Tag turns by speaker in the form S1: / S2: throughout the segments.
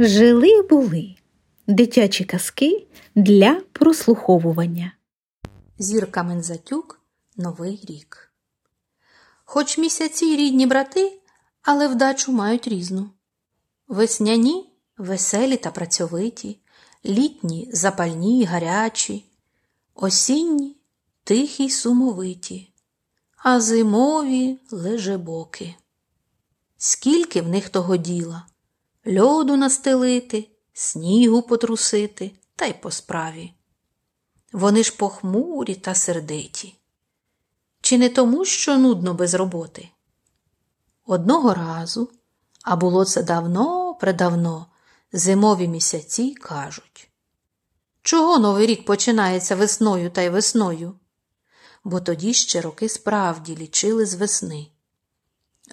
S1: Жили були дитячі казки для прослуховування.
S2: Зірка Мензатюк Новий рік. Хоч місяці рідні брати, але вдачу мають різну. Весняні веселі та працьовиті, літні запальні й гарячі, осінні тихі й сумовиті, а зимові лежебоки. Скільки в них того діла льоду настелити, снігу потрусити та й по справі. Вони ж похмурі та сердиті. Чи не тому, що нудно без роботи? Одного разу, а було це давно предавно, зимові місяці кажуть Чого новий рік починається весною та й весною? Бо тоді ще роки справді лічили з весни.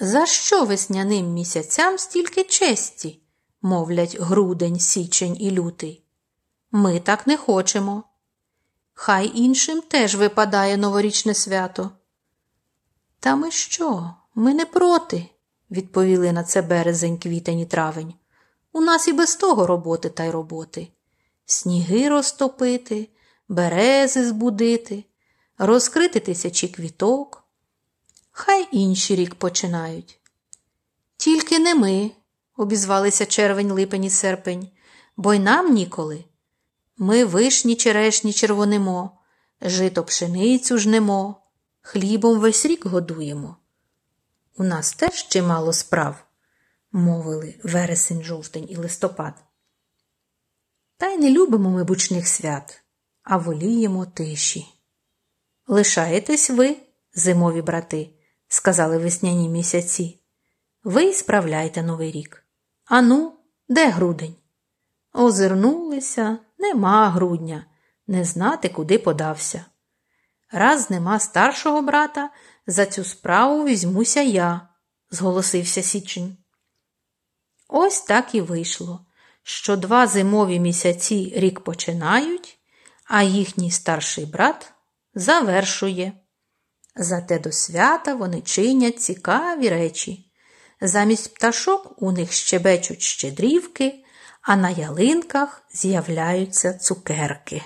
S2: За що весняним місяцям стільки честі? Мовлять грудень, січень і лютий. Ми так не хочемо. Хай іншим теж випадає новорічне свято. Та ми що? Ми не проти, відповіли на це березень, квітень і травень. У нас і без того роботи та й роботи. Сніги розтопити, берези збудити, розкрити тисячі квіток. Хай інші рік починають. Тільки не ми, обізвалися червень, липень і серпень, бо й нам ніколи. Ми вишні черешні червонимо, жито пшеницю жнемо, хлібом весь рік годуємо. У нас теж чимало справ, мовили вересень, жовтень і листопад. Та й не любимо ми бучних свят, а воліємо тиші. Лишаєтесь ви, зимові брати, сказали весняні місяці. Ви й справляйте новий рік. Ану, де грудень? Озирнулися, нема грудня, не знати, куди подався. Раз нема старшого брата, за цю справу візьмуся я, зголосився Січень. Ось так і вийшло, що два зимові місяці рік починають, а їхній старший брат завершує. Зате до свята вони чинять цікаві речі. Замість пташок у них щебечуть щедрівки, а на ялинках з'являються цукерки.